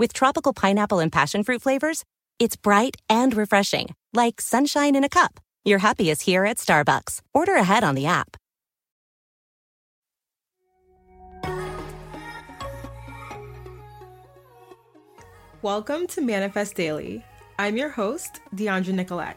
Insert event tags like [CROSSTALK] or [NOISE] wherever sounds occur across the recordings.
With tropical pineapple and passion fruit flavors, it's bright and refreshing, like sunshine in a cup. Your happy is here at Starbucks. Order ahead on the app. Welcome to Manifest Daily. I'm your host, Dheandra Nicolette.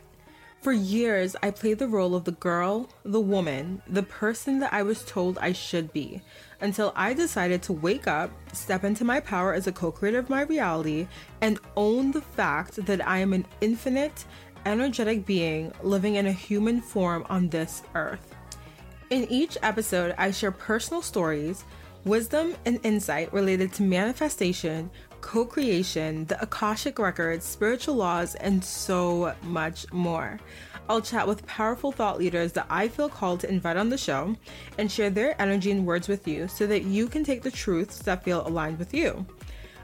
For years, I played the role of the girl, the woman, the person that I was told I should be, until I decided to wake up, step into my power as a co creator of my reality, and own the fact that I am an infinite, energetic being living in a human form on this earth. In each episode, I share personal stories, wisdom, and insight related to manifestation, co creation, the Akashic Records, spiritual laws, and so much more. I'll chat with powerful thought leaders that I feel called to invite on the show and share their energy and words with you so that you can take the truths that feel aligned with you.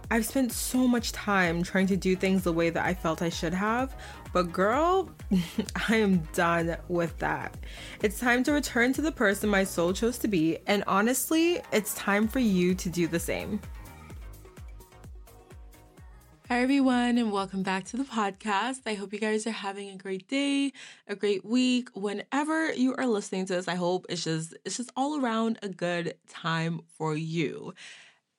I've spent so much time trying to do things the way that I felt I should have, but girl, [LAUGHS] I am done with that. It's time to return to the person my soul chose to be, and honestly, it's time for you to do the same. Hi, everyone, and welcome back to the podcast. I hope you guys are having a great day, a great week. Whenever you are listening to this, I hope it's just it's just all around a good time for you.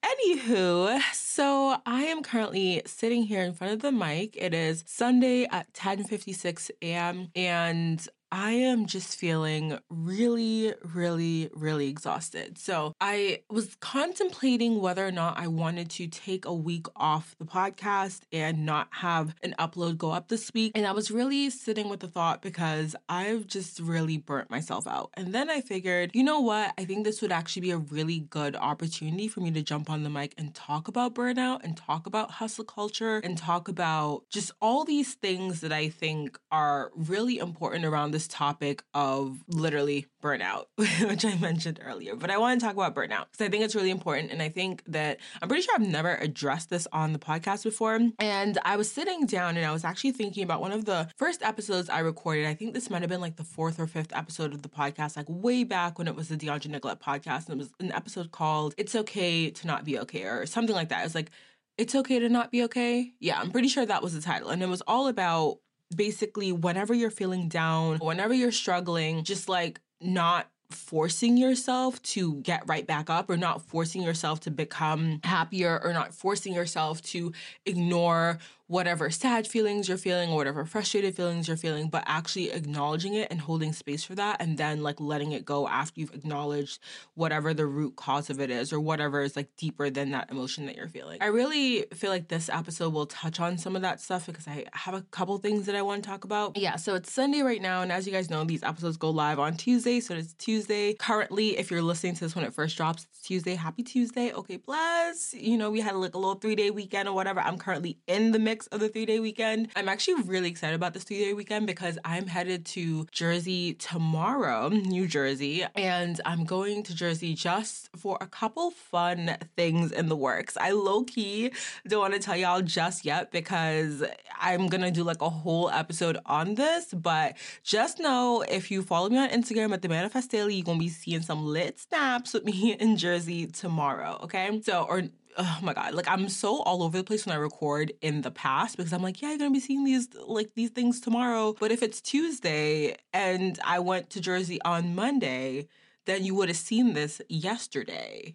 Anywho, so I am currently sitting here in front of the mic. It is Sunday at 10:56 a.m. and I am just feeling really, really, really exhausted. So I was contemplating whether or not I wanted to take a week off the podcast and not have an upload go up this week. And I was really sitting with the thought because I've just really burnt myself out. And then I figured, you know what? I think this would actually be a really good opportunity for me to jump on the mic and talk about burnout and talk about hustle culture and talk about just all these things that I think are really important around this topic of literally burnout, [LAUGHS] which I mentioned earlier. But I want to talk about burnout because I think it's really important. And I think that I'm pretty sure I've never addressed this on the podcast before. And I was sitting down and I was actually thinking about one of the first episodes I recorded. I think this might have been like the fourth or fifth episode of the podcast, like way back when it was the Dheandra Nicolette podcast. And it was an episode called It's Okay to Not Be Okay or something like that. It was like, it's okay to not be okay. Yeah, I'm pretty sure that was the title. And it was all about basically whenever you're feeling down, whenever you're struggling, just like not forcing yourself to get right back up or not forcing yourself to become happier or not forcing yourself to ignore whatever sad feelings you're feeling or whatever frustrated feelings you're feeling, but actually acknowledging it and holding space for that and then like letting it go after you've acknowledged whatever the root cause of it is or whatever is like deeper than that emotion that you're feeling. I really feel like this episode will touch on some of that stuff because I have a couple things that I want to talk about. Yeah, so it's Sunday right now, and as you guys know, these episodes go live on Tuesday, so it's Tuesday. Currently, if you're listening to this when it first drops, it's Tuesday. Happy Tuesday. Okay, bless. You know, we had like a little three day weekend or whatever. I'm currently in the mix of the three day weekend. I'm actually really excited about this three day weekend because I'm headed to Jersey tomorrow, New Jersey, and I'm going to Jersey just for a couple fun things in the works. I low key don't want to tell y'all just yet because I'm gonna do like a whole episode on this, but just know if you follow me on Instagram at the Manifest Daily, you're gonna be seeing some lit snaps with me [LAUGHS] in Jersey tomorrow. Okay, so or oh my god like i'm so all over the place when i record in the past because i'm like yeah you're gonna be seeing these like these things tomorrow. But if it's tuesday and i went to jersey on monday then you would have seen this yesterday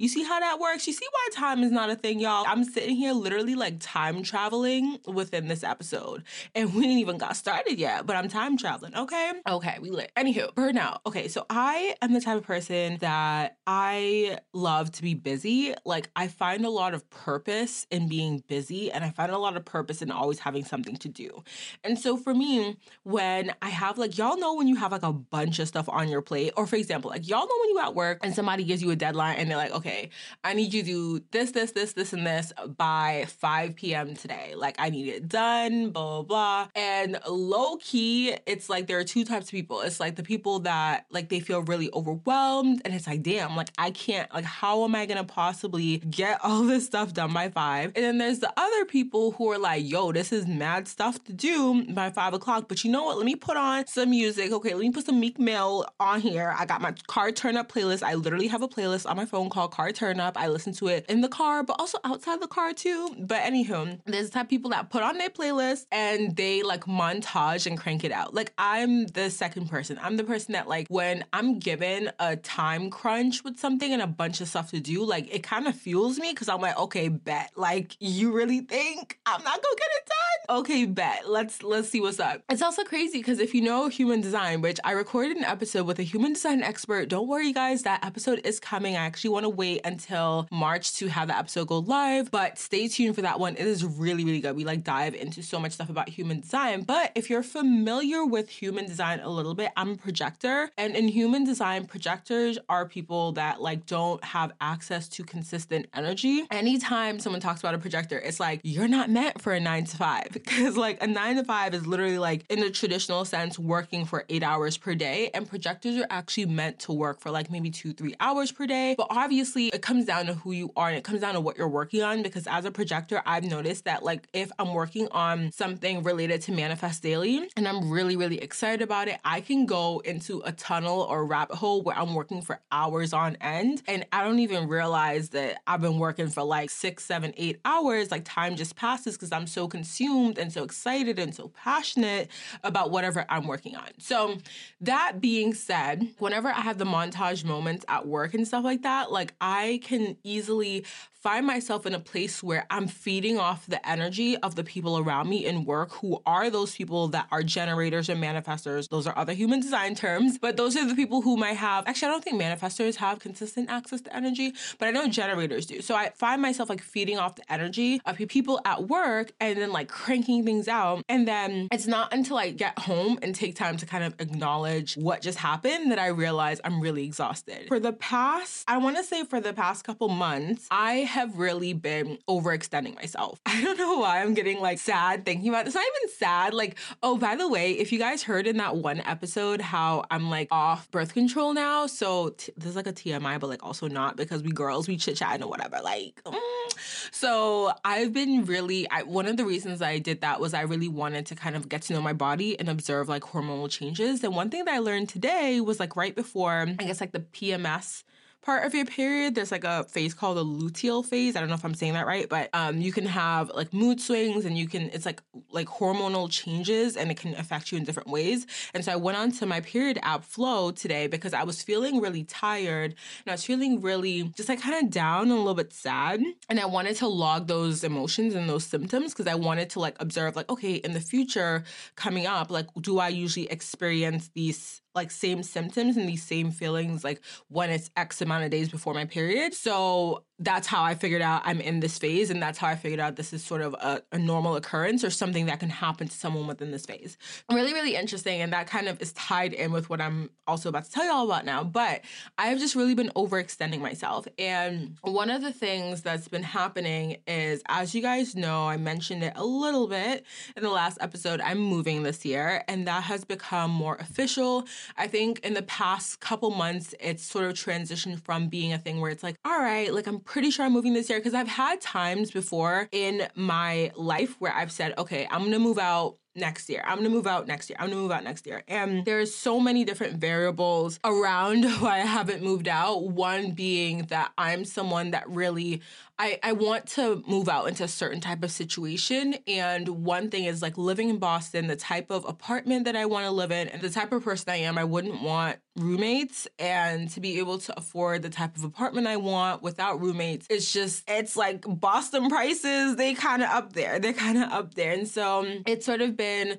you see how that works? You see why time is not a thing, y'all? I'm sitting here literally like time traveling within this episode. And we even got started yet, but I'm time traveling, okay? Okay, we lit. Anywho, burnout. Okay, so I am the type of person that I love to be busy. Like, I find a lot of purpose in being busy, and I find a lot of purpose in always having something to do. And so for me, when I have like, y'all know when you have like a bunch of stuff on your plate, or for example, like, y'all know when you at work and somebody gives you a deadline and they're like, okay, okay, I need you to do this, this, this, this, and this by 5 p.m. today. Like, I need it done, blah, blah, blah. And low key, it's like there are two types of people. It's like the people that, like, they feel really overwhelmed, and it's like, damn, like, I can't, like, how am I gonna possibly get [LAUGHS] all this stuff done by 5? And then there's the other people who are like, yo, this is mad stuff to do by 5 o'clock, but you know what? Let me put on some music. Okay, let me put some Meek Mill on here. I got my car turn up playlist. I literally have a playlist on my phone called car turn up. I listen to it in the car, but also outside the car too. But anywho, there's the type of people that put on their playlist and they like montage and crank it out. Like I'm the second person. I'm the person that like when I'm given a time crunch with something and a bunch of stuff to do, like it kind of fuels me because I'm like, okay, bet. Like you really think I'm not gonna get it done? Okay, bet. Let's let's see what's up. It's also crazy because if you know human design, which I recorded an episode with a human design expert, don't worry guys, that episode is coming. I actually want to wait until March to have the episode go live, but stay tuned for that one. It is really, really good. We like dive into so much stuff about human design. But if you're familiar with human design a little bit, I'm a projector. And in human design, projectors are people that like don't have access to consistent energy. Anytime someone talks about a projector, it's like you're not meant for a nine to five. [LAUGHS] Because like a nine to five is literally like in the traditional sense working for eight hours per day. And projectors are actually meant to work for like maybe two, three hours per day. But obviously it comes down to who you are and it comes down to what you're working on. Because as a projector, I've noticed that, like, if I'm working on something related to Manifest Daily and I'm really, really excited about it, I can go into a tunnel or rabbit hole where I'm working for hours on end. And I don't even realize that I've been working for like six, seven, eight hours. Like, time just passes because I'm so consumed and so excited and so passionate about whatever I'm working on. So, that being said, whenever I have the montage moments at work and stuff like that, like, I can easily find myself in a place where I'm feeding off the energy of the people around me in work who are those people that are generators and manifestors. Those are other human design terms, but those are the people who might have, actually, I don't think manifestors have consistent access to energy, but I know generators do. So I find myself like feeding off the energy of people at work and then like cranking things out. And then it's not until I get home and take time to kind of acknowledge what just happened that I realize I'm really exhausted. For the past, I want to say for the past couple months, I have really been overextending myself. [LAUGHS] I don't know why I'm getting like sad thinking about this. Not even sad. Like, oh, by the way, if you guys heard in that one episode how I'm like off birth control now, so t- there's like a TMI, but like also not because we girls we chit chat and whatever. Like, mm. so I've been really. I, one of the reasons I did that was I really wanted to kind of get to know my body and observe like hormonal changes. And one thing that I learned today was like right before I guess like the PMS part of your period, there's like a phase called the luteal phase. I don't know if I'm saying that right, but um, you can have like mood swings and you can, it's like like hormonal changes and it can affect you in different ways. And so I went on to my period app Flo today because I was feeling really tired and I was feeling really just like kind of down and a little bit sad. And I wanted to log those emotions and those symptoms because I wanted to like observe, like, okay, in the future coming up, like, do I usually experience these like same symptoms and these same feelings like when it's X amount of days before my period. So that's how I figured out I'm in this phase. And that's how I figured out this is sort of a, a normal occurrence or something that can happen to someone within this phase. Really, really interesting. And that kind of is tied in with what I'm also about to tell you all about now. But I've just really been overextending myself. And one of the things that's been happening is, as you guys know, I mentioned it a little bit in the last episode, I'm moving this year. And that has become more official. I think in the past couple months, it's sort of transitioned from being a thing where it's like, all right, like I'm pretty sure I'm moving this year. Because I've had times before in my life where I've said, okay, I'm gonna move out next year. I'm gonna move out next year. I'm gonna move out next year. And there's so many different variables around [LAUGHS] why I haven't moved out. One being that I'm someone that really I, I want to move out into a certain type of situation. And one thing is like living in Boston, the type of apartment that I want to live in, and the type of person I am, I wouldn't want roommates. And to be able to afford the type of apartment I want without roommates, it's just, it's like Boston prices, they kind of up there. They're kind of up there. And so um, it's sort of been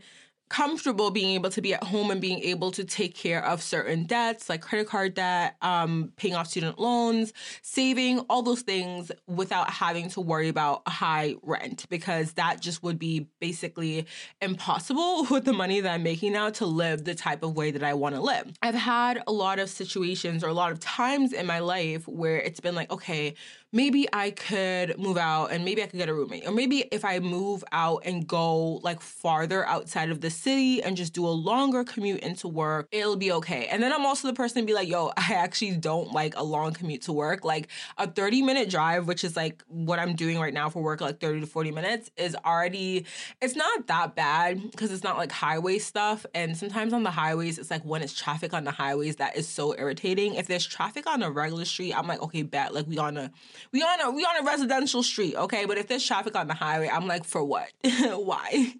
comfortable being able to be at home and being able to take care of certain debts like credit card debt, um, paying off student loans, saving, all those things without having to worry about a high rent because that just would be basically impossible [LAUGHS] with the money that I'm making now to live the type of way that I want to live. I've had a lot of situations or a lot of times in my life where it's been like, okay, maybe I could move out and maybe I could get a roommate. Or maybe if I move out and go like farther outside of the city and just do a longer commute into work, it'll be okay. And then I'm also the person to be like, yo, [LAUGHS] I actually don't like a long commute to work. Like a 30 minute drive, which is like what I'm doing right now for work, like 30 to 40 minutes, is already, it's not that bad because it's not like highway stuff. And sometimes on the highways, it's like when it's traffic on the highways that is so irritating. If there's traffic on a regular street, I'm like, okay, bet, like we on a we on a we on a residential street, okay? But if there's traffic on the highway, I'm like, for what? [LAUGHS] Why?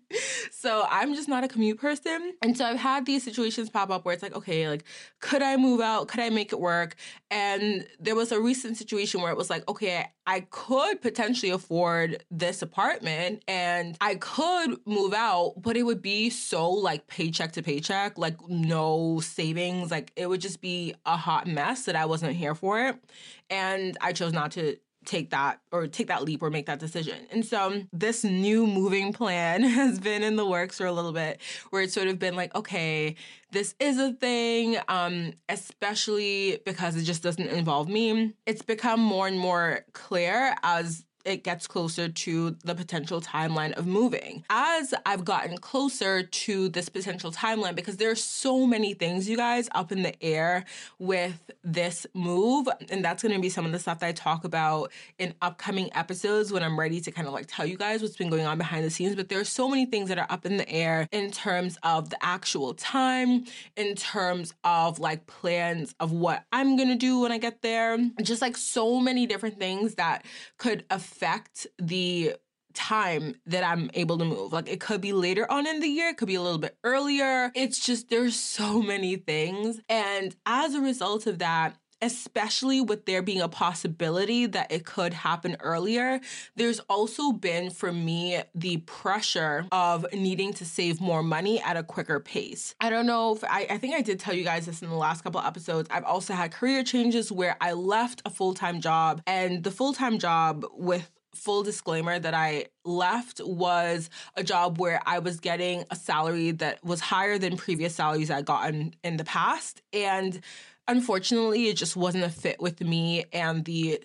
So I'm just not a commute person. And so I've had these situations pop up where it's like, okay, like, could I move out? Could I make it work? And there was a recent situation where it was like, okay, I could potentially afford this apartment and I could move out, but it would be so like paycheck to paycheck, like no savings. Like it would just be a hot mess that I wasn't here for it. And I chose not to take that or take that leap or make that decision. And so this new moving plan [LAUGHS] has been in the works for a little bit where it's sort of been like, okay, this is a thing, um, especially because it just doesn't involve me. It's become more and more clear as it gets closer to the potential timeline of moving. As I've gotten closer to this potential timeline, because there's so many things, you guys, up in the air with this move. And that's gonna be some of the stuff that I talk about in upcoming episodes when I'm ready to kind of like tell you guys what's been going on behind the scenes. But there's so many things that are up in the air in terms of the actual time, in terms of like plans of what I'm gonna do when I get there. Just like so many different things that could affect affect the time that I'm able to move. Like it could be later on in the year, it could be a little bit earlier. It's just there's so many things. And as a result of that, especially with there being a possibility that it could happen earlier, there's also been for me the pressure of needing to save more money at a quicker pace. I don't know if I, I think I did tell you guys this in the last couple episodes. I've also had career changes where I left a full time job, and the full time job with full disclaimer that I left was a job where I was getting a salary that was higher than previous salaries I'd gotten in the past. And unfortunately it just wasn't a fit with me and the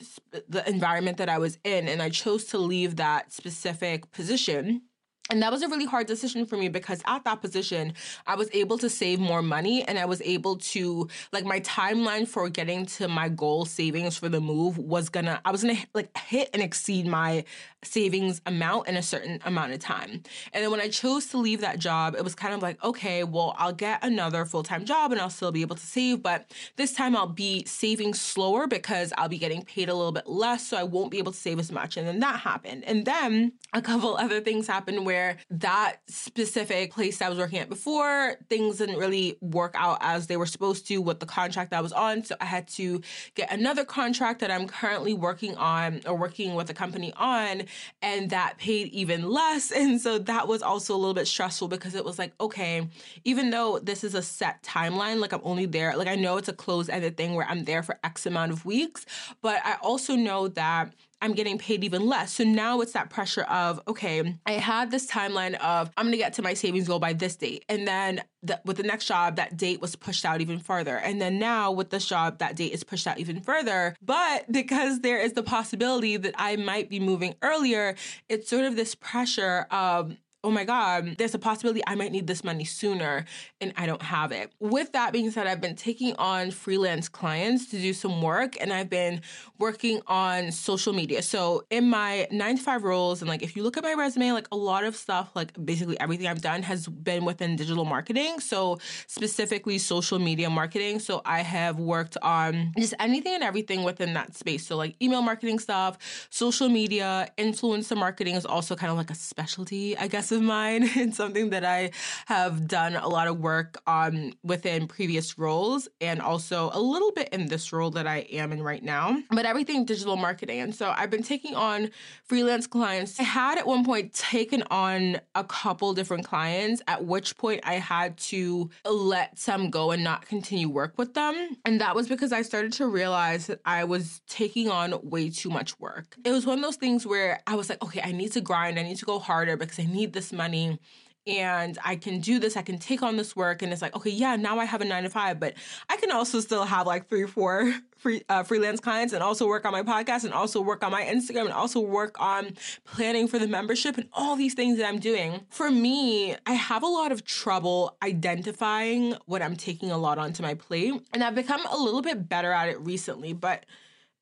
the environment that I was in and I chose to leave that specific position and that was a really hard decision for me because at that position, I was able to save more money and I was able to, like, my timeline for getting to my goal savings for the move was gonna, I was gonna like hit and exceed my savings amount in a certain amount of time. And then when I chose to leave that job, it was kind of like, okay, well, I'll get another full time job and I'll still be able to save, but this time I'll be saving slower because I'll be getting paid a little bit less, so I won't be able to save as much. And then that happened. And then a couple [LAUGHS] other things happened where where that specific place I was working at before, things didn't really work out as they were supposed to with the contract I was on. So I had to get another contract that I'm currently working on or working with a company on, and that paid even less. [LAUGHS] And so that was also a little bit stressful because it was like, okay, even though this is a set timeline, like I'm only there, like I know it's a closed ended thing where I'm there for X amount of weeks, but I also know that I'm getting paid even less. So now it's that pressure of, okay, I had this timeline of I'm gonna get to my savings goal by this date. And then the, with the next job, that date was pushed out even further. And then now with this job, that date is pushed out even further. But [LAUGHS] because there is the possibility that I might be moving earlier, it's sort of this pressure of, oh my God, there's a possibility I might need this money sooner and I don't have it. With that being said, I've been taking on freelance clients to do some work and I've been working on social media. So in my nine to five roles, and like if you look at my resume, like a lot of stuff, like basically everything I've done has been within digital marketing. So specifically social media marketing. So I have worked on just anything and everything within that space. So like email marketing stuff, social media, influencer marketing is also kind of like a specialty, I guess of mine. [LAUGHS] It's something that I have done a lot of work on within previous roles and also a little bit in this role that I am in right now, but everything digital marketing. And so I've been taking on freelance clients. I had at one point taken on a couple different clients, at which point I had to let some go and not continue work with them. And that was because I started to realize that I was taking on way too much work. It was one of those things where I was like, okay, I need to grind, I need to go harder because I need this money and I can do this, I can take on this work. And it's like, okay, yeah, now I have a nine to five, but I can also still have like three, four [LAUGHS] free, uh, freelance clients and also work on my podcast and also work on my Instagram and also work on planning for the membership and all these things that I'm doing. For me, I have a lot of trouble identifying what I'm taking a lot onto my plate. And I've become a little bit better at it recently, but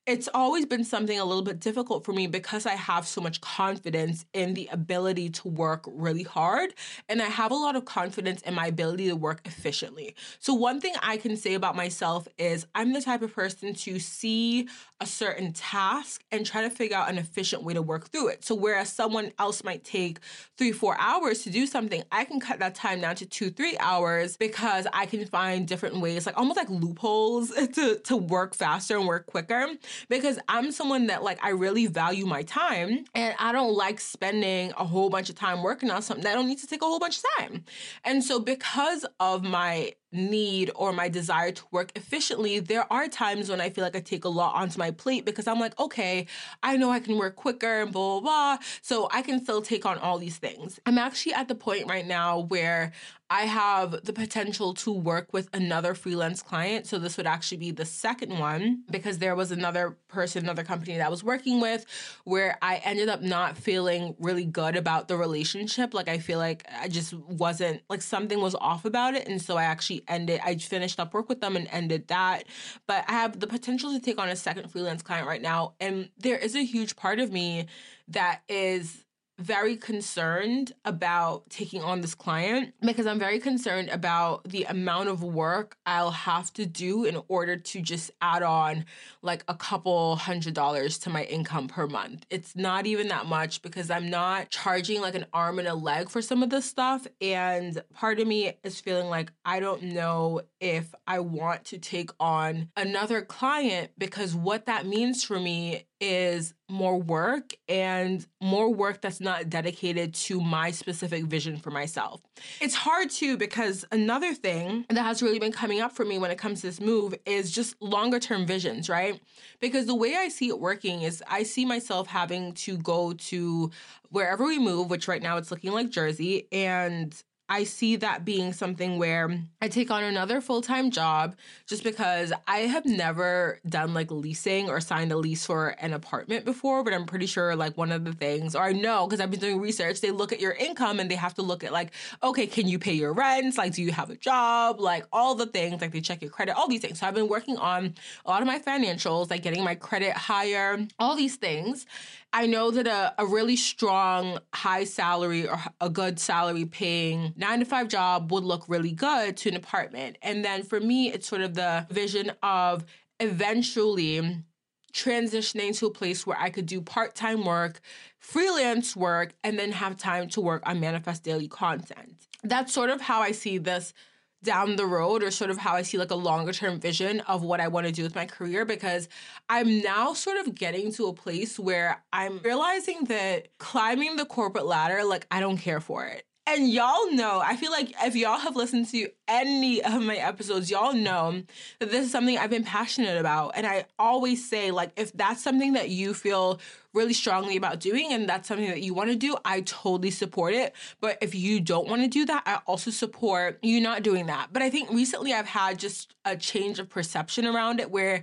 it's always been something a little bit difficult for me because I have so much confidence in the ability to work really hard. And I have a lot of confidence in my ability to work efficiently. So, one thing I can say about myself is I'm the type of person to see a certain task and try to figure out an efficient way to work through it. So, whereas someone else might take three, four hours to do something, I can cut that time down to two, three hours because I can find different ways, like almost like loopholes [LAUGHS] to, to work faster and work quicker because I'm someone that like I really value my time and I don't like spending a whole bunch of time working on something that don't need to take a whole bunch of time. And so because of my need or my desire to work efficiently, there are times when I feel like I take a lot onto my plate because I'm like, okay, I know I can work quicker and blah, blah, blah. So I can still take on all these things. I'm actually at the point right now where I have the potential to work with another freelance client. So this would actually be the second one because there was another person, another company that I was working with where I ended up not feeling really good about the relationship. Like I feel like I just wasn't like something was off about it. And so I actually ended, I finished up work with them and ended that. But I have the potential to take on a second freelance client right now. And there is a huge part of me that is very concerned about taking on this client because I'm very concerned about the amount of work I'll have to do in order to just add on like a couple hundred dollars to my income per month. It's not even that much because I'm not charging like an arm and a leg for some of this stuff. And part of me is feeling like I don't know if I want to take on another client because what that means for me is more work and more work that's not dedicated to my specific vision for myself. It's hard too because another thing that has really been coming up for me when it comes to this move is just longer term visions, right? Because the way I see it working is I see myself having to go to wherever we move, which right now it's looking like Jersey, and I see that being something where I take on another full time job just because I have never done like leasing or signed a lease for an apartment before, but I'm pretty sure like one of the things, or I know because I've been doing research, they look at your income and they have to look at like, okay, can you pay your rents? Like, do you have a job? Like, all the things, like they check your credit, all these things. So I've been working on a lot of my financials, like getting my credit higher, all these things. I know that a, a really strong, high salary or a good salary paying nine to five job would look really good to an apartment. And then for me, it's sort of the vision of eventually transitioning to a place where I could do part time work, freelance work, and then have time to work on Manifest Daily content. That's sort of how I see this down the road or sort of how I see like a longer term vision of what I want to do with my career because I'm now sort of getting to a place where I'm realizing that climbing the corporate ladder, like I don't care for it. And y'all know, I feel like if y'all have listened to any of my episodes, y'all know that this is something I've been passionate about. And I always say, like, if that's something that you feel really strongly about doing and that's something that you want to do, I totally support it. But if you don't want to do that, I also support you not doing that. But I think recently I've had just a change of perception around it where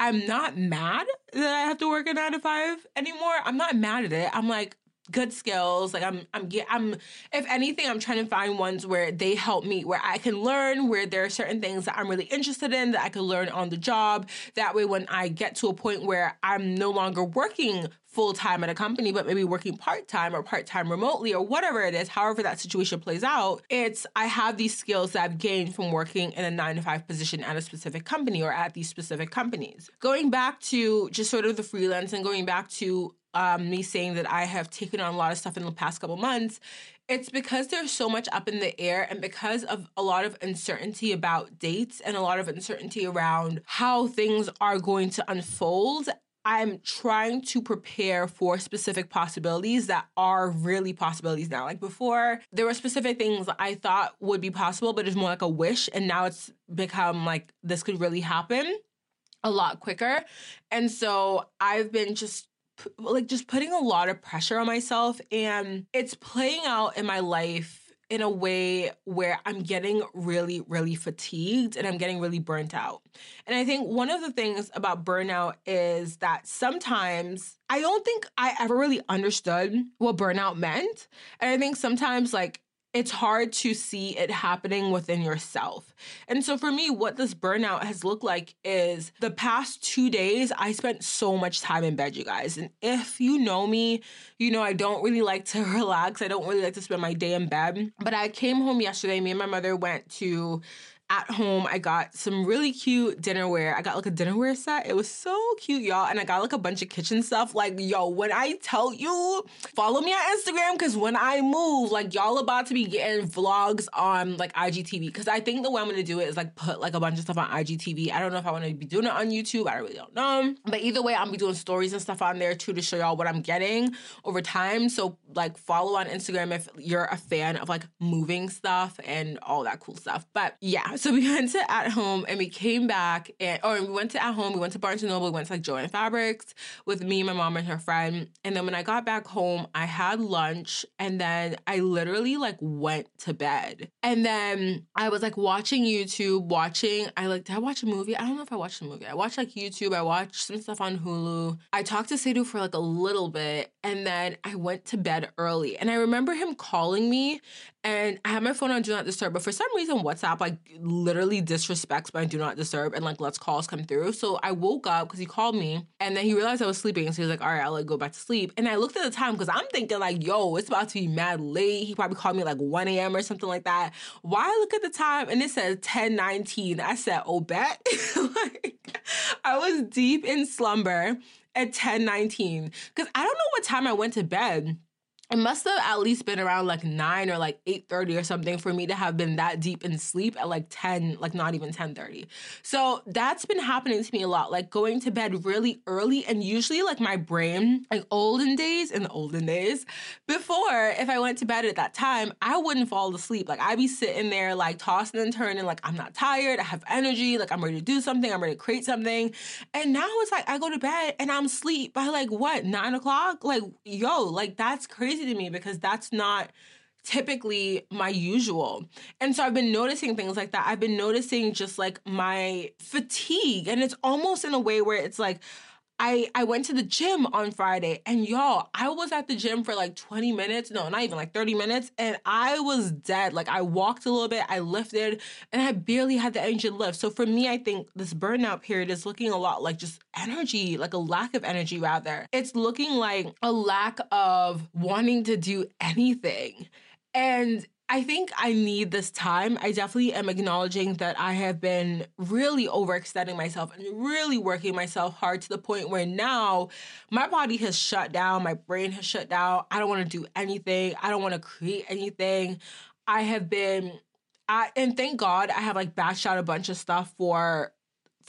I'm not mad that I have to work a nine to five anymore. I'm not mad at it. I'm like, good skills. Like I'm, I'm, I'm. If anything, I'm trying to find ones where they help me, where I can learn, where there are certain things that I'm really interested in that I can learn on the job. That way, when I get to a point where I'm no longer working full time at a company, but maybe working part time or part time remotely or whatever it is, however that situation plays out, it's I have these skills that I've gained from working in a nine to five position at a specific company or at these specific companies. Going back to just sort of the freelance and going back to um, me saying that I have taken on a lot of stuff in the past couple months, it's because there's so much up in the air and because of a lot of uncertainty about dates and a lot of uncertainty around how things are going to unfold. I'm trying to prepare for specific possibilities that are really possibilities now. Like before, there were specific things I thought would be possible, but it's more like a wish. And now it's become like this could really happen a lot quicker. And so I've been just like just putting a lot of pressure on myself and it's playing out in my life in a way where I'm getting really, really fatigued and I'm getting really burnt out. And I think one of the things about burnout is that sometimes I don't think I ever really understood what burnout meant. And I think sometimes, like, it's hard to see it happening within yourself. And so for me, what this burnout has looked like is the past two days, I spent so much time in bed, you guys. And if you know me, you know I don't really like to [LAUGHS] relax. I don't really like to spend my day in bed. But I came home yesterday. Me and my mother went to at home, I got some really cute dinnerware. I got like a dinnerware set. It was so cute, y'all. And I got like a bunch of kitchen stuff. Like, yo, when I tell you, follow me on Instagram because when I move, like, y'all about to be getting vlogs on like IGTV. Because I think the way I'm gonna do it is like put like a bunch of stuff on IGTV. I don't know if I wanna be doing it on YouTube. I really don't know. But either way, I'm gonna be doing stories and stuff on there too to show y'all what I'm getting over time. So, like, follow on Instagram if you're a fan of like moving stuff and all that cool stuff. But yeah, so we [LAUGHS] went to at home and we came back and oh, or we went to at home, we went to Barnes and Noble, we went to like Joann Fabrics with me, my mom, and her friend. And then when I got back home, I had lunch and then I literally like went to bed. And then I was like watching YouTube, watching I like did I watch a movie? I don't know if I watched a movie. I watched like YouTube, I watched some stuff on Hulu. I talked to Sadhu for like a little bit and then I went to bed early. And I remember him calling me and I had my phone on Do Not Disturb, but for some reason, WhatsApp like literally disrespects my Do Not Disturb and like lets calls come through. So I woke up because he called me and then he realized I was sleeping. So he was like, all right, I'll like go back to sleep. And I looked at the time because I'm thinking like, yo, it's about to be mad late. He probably called me like 1 a.m. or something like that. Why I look at the time and it says 1019. I said, oh, bet. [LAUGHS] like, I was deep in slumber at 1019 because I don't know what time I went to bed it must have at least been around like 9 or like 8.30 or something for me to have been that deep in sleep at like 10 like not even 10.30 so that's been happening to me a lot like going to bed really early and usually like my brain like olden days in the olden days before if i went to bed at that time i wouldn't fall asleep. Like i'd be sitting there like tossing and turning like i'm not tired i have energy like i'm ready to do something i'm ready to create something. And now it's like i go to bed and i'm asleep by like what 9 o'clock? Like yo like that's crazy crazy to me because that's not typically my usual. And so I've been noticing things like that. I've been noticing just like my fatigue. And it's almost in a way where it's like, I, I went to the gym on Friday and y'all, I was at the gym for like 20 minutes. No, not even like 30 minutes. And I was dead. Like I walked a little bit, I lifted, and I barely had the energy to lift. So for me, I think this burnout period is looking a lot like just energy, like a lack of energy rather. It's looking like a lack of wanting to do anything. And I think I need this time. I definitely am acknowledging that I have been really overextending myself and really working myself hard to the point where now my body has shut down, my brain has shut down. I don't want to do anything. I don't want to create anything. I have been I and thank God I have like batched out a bunch of stuff for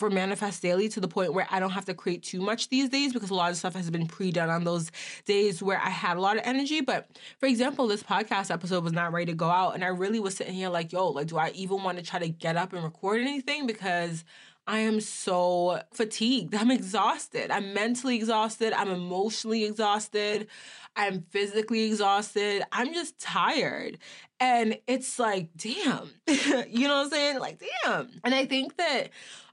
for Manifest Daily to the point where I don't have to create too much these days because a lot of stuff has been pre done on those days where I had a lot of energy. But for example, this podcast episode was not ready to go out. And I really was sitting here like, yo, like, do I even want to try to get up and record anything? Because I am so fatigued. [LAUGHS] I'm exhausted. I'm mentally exhausted. I'm emotionally exhausted. I'm physically exhausted. I'm just tired. And it's like, damn. [LAUGHS] you know what I'm saying? Like, damn. And I think that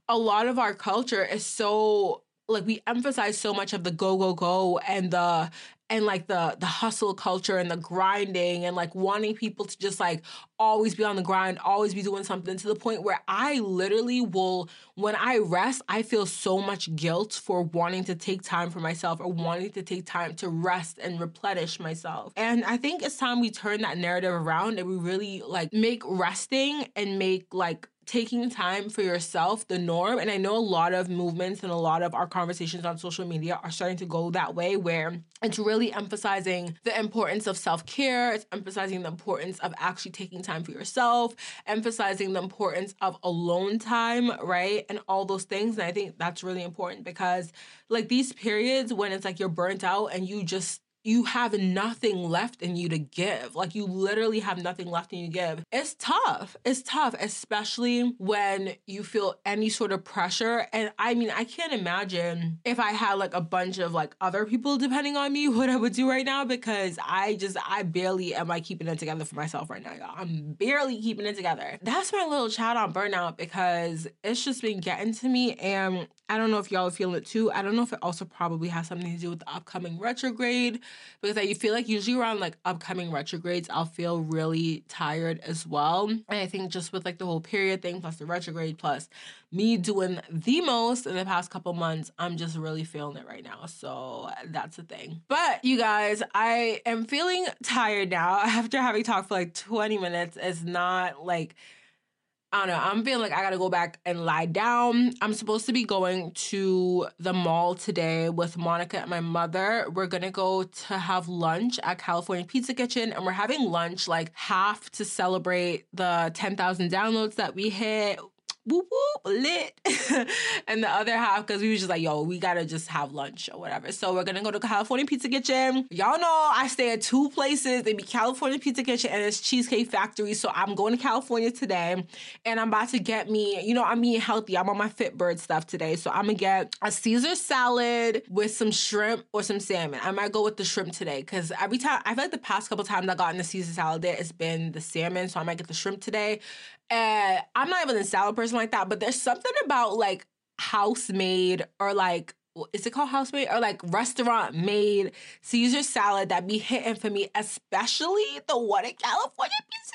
a lot of our culture is so like we emphasize so much of the go go go and the and like the the hustle culture and the grinding and like wanting people to just like always be on the grind, always be doing something to the point where I literally will when I rest, I feel so much guilt for wanting to take time for myself or wanting to take time to rest and replenish myself. And I think it's time we turn that narrative around and we really like make resting and make like taking time for yourself the norm. And I know a lot of movements and a lot of our conversations on social media are starting to go that way where it's really emphasizing the importance of self care, it's emphasizing the importance of actually taking time for yourself, emphasizing the importance of alone time, right? And all those things. And I think that's really important because, like, these periods when it's like you're burnt out and you just you have nothing left in you to give. Like you literally have nothing left in you to give. It's tough. It's tough, especially when you feel any sort of pressure. And I mean, I can't imagine if I had like a bunch of like other people depending on me, [LAUGHS] what I would do right now because I just, I barely am I keeping it together for myself right now, y'all. I'm barely keeping it together. That's my little chat on burnout because it's just been getting to me. And I don't know if y'all are feeling it too. I don't know if it also probably has something to do with the upcoming retrograde because I feel like usually around like upcoming retrogrades, I'll feel really tired as well. And I think just with like the whole period thing plus the retrograde plus me doing the most in the past couple months, I'm just really feeling it right now. So that's the thing. But you guys, I am feeling tired now [LAUGHS] after having talked for like 20 minutes. It's not like I don't know. I'm feeling like I gotta go back and lie down. I'm supposed to be going to the mall today with Monica and my mother. We're gonna go to have lunch at California Pizza Kitchen, and we're having lunch like half to celebrate the 10,000 downloads that we hit whoop whoop lit. [LAUGHS] And the other half because we were just like yo we gotta just have lunch or whatever. So we're gonna go to california pizza kitchen. Y'all know i stay at two places. They be california pizza kitchen and it's cheesecake factory. So i'm going to california today and i'm about to get me you know i'm eating healthy. I'm on my fitbird stuff today. So i'm gonna get a caesar salad with some shrimp or some salmon. I might go with the shrimp today because every time i feel like the past couple times i got in the caesar salad there it's been the salmon. So i might get the shrimp today and I'm not even a salad person like that, but there's something about like house made or like is it called house made? Or like restaurant made Caesar salad that be hitting for me, especially the one in California pizza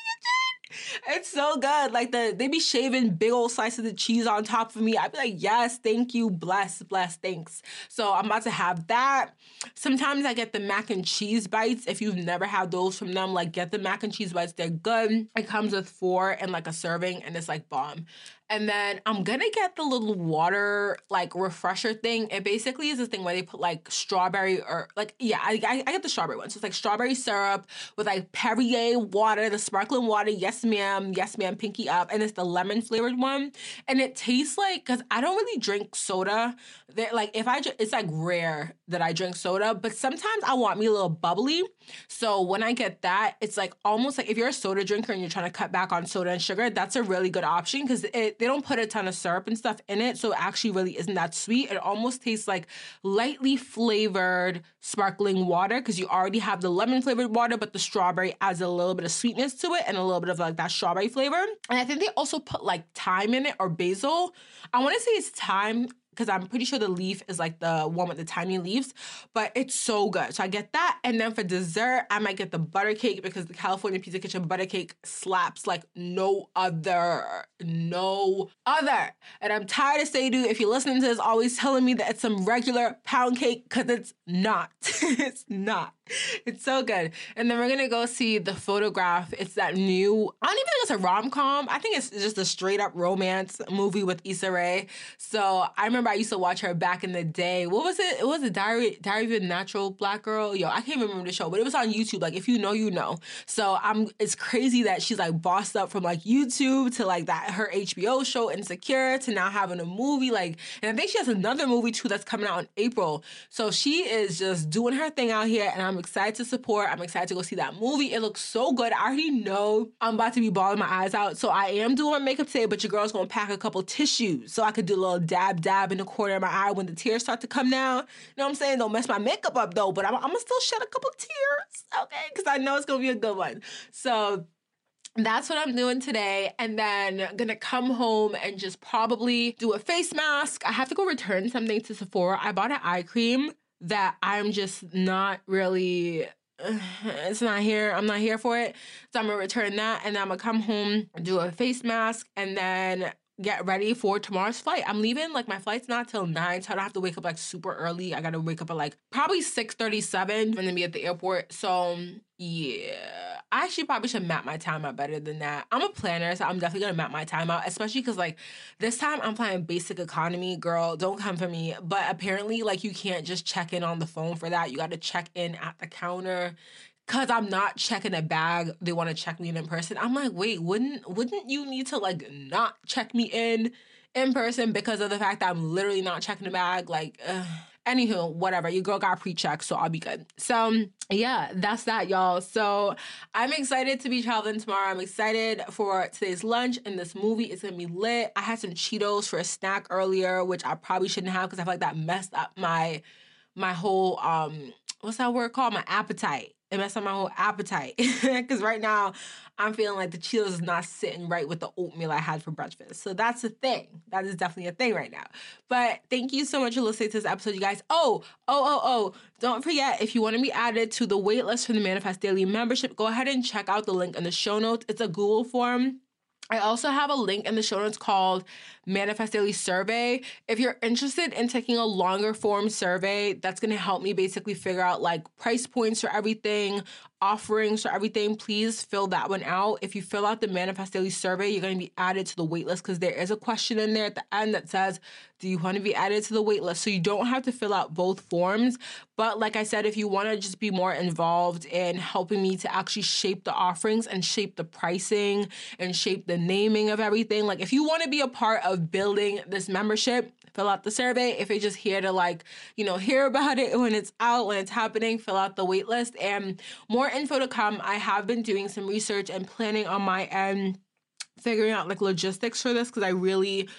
it's so good. Like the they be shaving big old slices of the cheese on top of me. I'd be like, yes, thank you, bless, bless, thanks. So I'm about to have that. Sometimes I get the mac and cheese bites. If you've never had those from them, like get the mac and cheese bites. They're good. It comes with four and like a serving, and it's like bomb. And then I'm gonna get the little water like refresher thing. It basically is this thing where they put like strawberry or like yeah, I, I, I get the strawberry one. So it's like strawberry syrup with like Perrier water, the sparkling water. Yes, ma'am. Yes, ma'am. Pinky up, and it's the lemon flavored one. And it tastes like because I don't really drink soda. That like if I it's like rare that I drink soda, but sometimes I want me a little bubbly. So when I get that, it's like almost like if you're a soda drinker and you're trying to cut back on soda and sugar, that's a really good option because it they don't put a ton of syrup and stuff in it, so it actually really isn't that sweet. It almost tastes like lightly flavored sparkling water because you already have the lemon flavored water, but the strawberry adds a little bit of sweetness to it and a little bit of like that strawberry flavor. And I think they also put like thyme in it or basil. I want to say it's thyme because I'm pretty sure the leaf is like the one with the tiny leaves, but it's so good. So I get that. And then for dessert, I might get the butter cake because the California Pizza Kitchen butter cake slaps like no other. No other. And I'm tired of dude, if you're listening to this, always telling me that it's some regular pound cake because it's not. [LAUGHS] it's not. [LAUGHS] it's so good. And then we're gonna go see the photograph. It's that new, I don't even think it's a rom-com. I think it's just a straight up romance movie with Issa Rae. So I remember I used to watch her back in the day. What was it? It was a Diary Diary of a Natural Black Girl. Yo, I can't remember the show, but it was on YouTube. Like if you know, you know. So I'm it's crazy that she's like bossed up from like YouTube to like that her HBO show Insecure to now having a movie. Like, and I think she has another movie too that's coming out in April. So she is just doing her thing out here, and I'm excited to support. I'm excited to go see that movie. It looks so good. I already know I'm about to be bawling my eyes out. So I am doing my makeup today, but your girl's gonna pack a couple tissues so I could do a little dab dab in the corner of my eye when the tears start to come down. You know what I'm saying? Don't mess my makeup up though, but I'm, I'm gonna still shed a couple tears, okay? Because I know it's gonna be a good one. So that's what I'm doing today. And then gonna come home and just probably do a face mask. I have to go return something to Sephora. I bought an eye cream that I'm just not really [SIGHS] it's not here. I'm not here for it. So I'm gonna return that and then I'm gonna come home, do a face mask, and then get ready for tomorrow's flight. I'm leaving like my flight's not till nine, so I don't have to wake up like super early. I gotta wake up at like probably 6:37 and then be at the airport. So yeah. I actually probably should map my time out better than that. I'm a planner, so I'm definitely gonna map my time out, especially because like this time I'm flying basic economy, girl. Don't come for me. But apparently, like you can't just check in on the phone for that. You gotta check in at the counter cause I'm not checking a bag, they want to check me in in person. I'm like, wait, wouldn't wouldn't you need to like not check me in in person because of the fact that I'm literally not checking the bag? Like, uh, anywho, whatever. Your girl got pre-checked, so I'll be good. So yeah, that's that, y'all. So I'm excited to be traveling tomorrow. I'm excited for today's lunch and this movie. It's gonna be lit. I had some Cheetos for a snack earlier, which I probably shouldn't have because I feel like that messed up my my whole um what's that word called? My appetite it messed up my whole appetite. [LAUGHS] Because right now, I'm feeling like the Cheetos is not sitting right with the oatmeal I had for breakfast. So that's a thing. That is definitely a thing right now. But thank you so much for listening to this episode, you guys. Oh, oh, oh, oh. Don't forget, if you want to be added to the waitlist for the Manifest Daily membership, go ahead and check out the link in the show notes. It's a Google form. I also have a link in the show notes called Manifest Daily Survey. If you're interested in taking a longer form survey, that's going to help me basically figure out like price points for everything, offerings for everything, please fill that one out. If you fill out the Manifest Daily survey, you're going to be added to the waitlist because there is a question in there at the end that says, Do you want to be added to the waitlist? So you don't have to fill out both forms. But like I said, if you want to just be more involved in helping me to actually shape the offerings and shape the pricing and shape the naming of everything, like if you want to be a part of building this membership, fill out the survey. If you're just here to like, you know, hear about it when it's out, when it's happening, fill out the wait list. And more info to come. I have been doing some research and planning on my end, figuring out like logistics for this because I really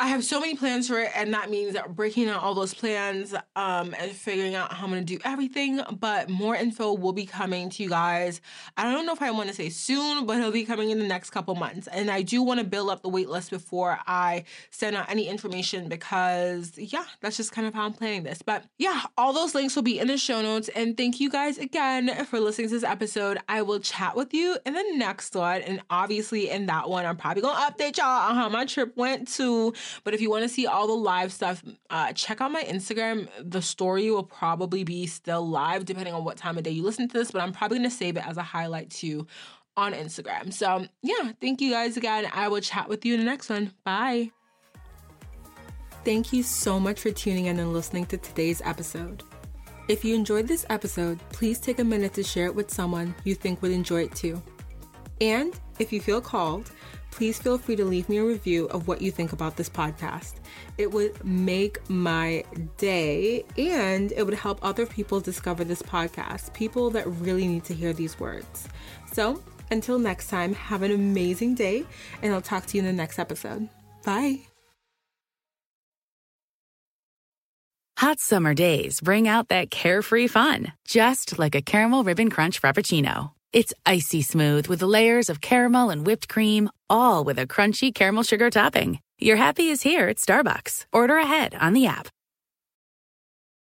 I have so many plans for it, and that means breaking out all those plans um, and figuring out how I'm gonna do everything. But more info will be coming to you guys. I don't know if I want to say soon, but it'll be coming in the next couple months. And I do want to build up the wait list before I send out any information because, yeah, that's just kind of how I'm planning this. But yeah, all those links will be in the show notes. And thank you guys again for listening to this episode. I will chat with you in the next one. And obviously, in that one, I'm probably gonna update y'all on how my trip went to but if you want to see all the live stuff, uh, check out my Instagram. The story will probably be still live depending on what time of day you listen to this, but I'm probably going to save it as a highlight too on Instagram. So, yeah, thank you guys again. I will chat with you in the next one. Bye. Thank you so much for tuning in and listening to today's episode. If you enjoyed this episode, please take a minute to share it with someone you think would enjoy it too. And if you feel called, please feel free to leave me a review of what you think about this podcast. It would make my day and it would help other people discover this podcast, people that really need to hear these words. So, until next time, have an amazing day, and I'll talk to you in the next episode. Bye. Hot summer days bring out that carefree fun, just like a caramel ribbon crunch frappuccino. It's icy smooth with layers of caramel and whipped cream, all with a crunchy caramel sugar topping. Your happy is here at Starbucks. Order ahead on the app.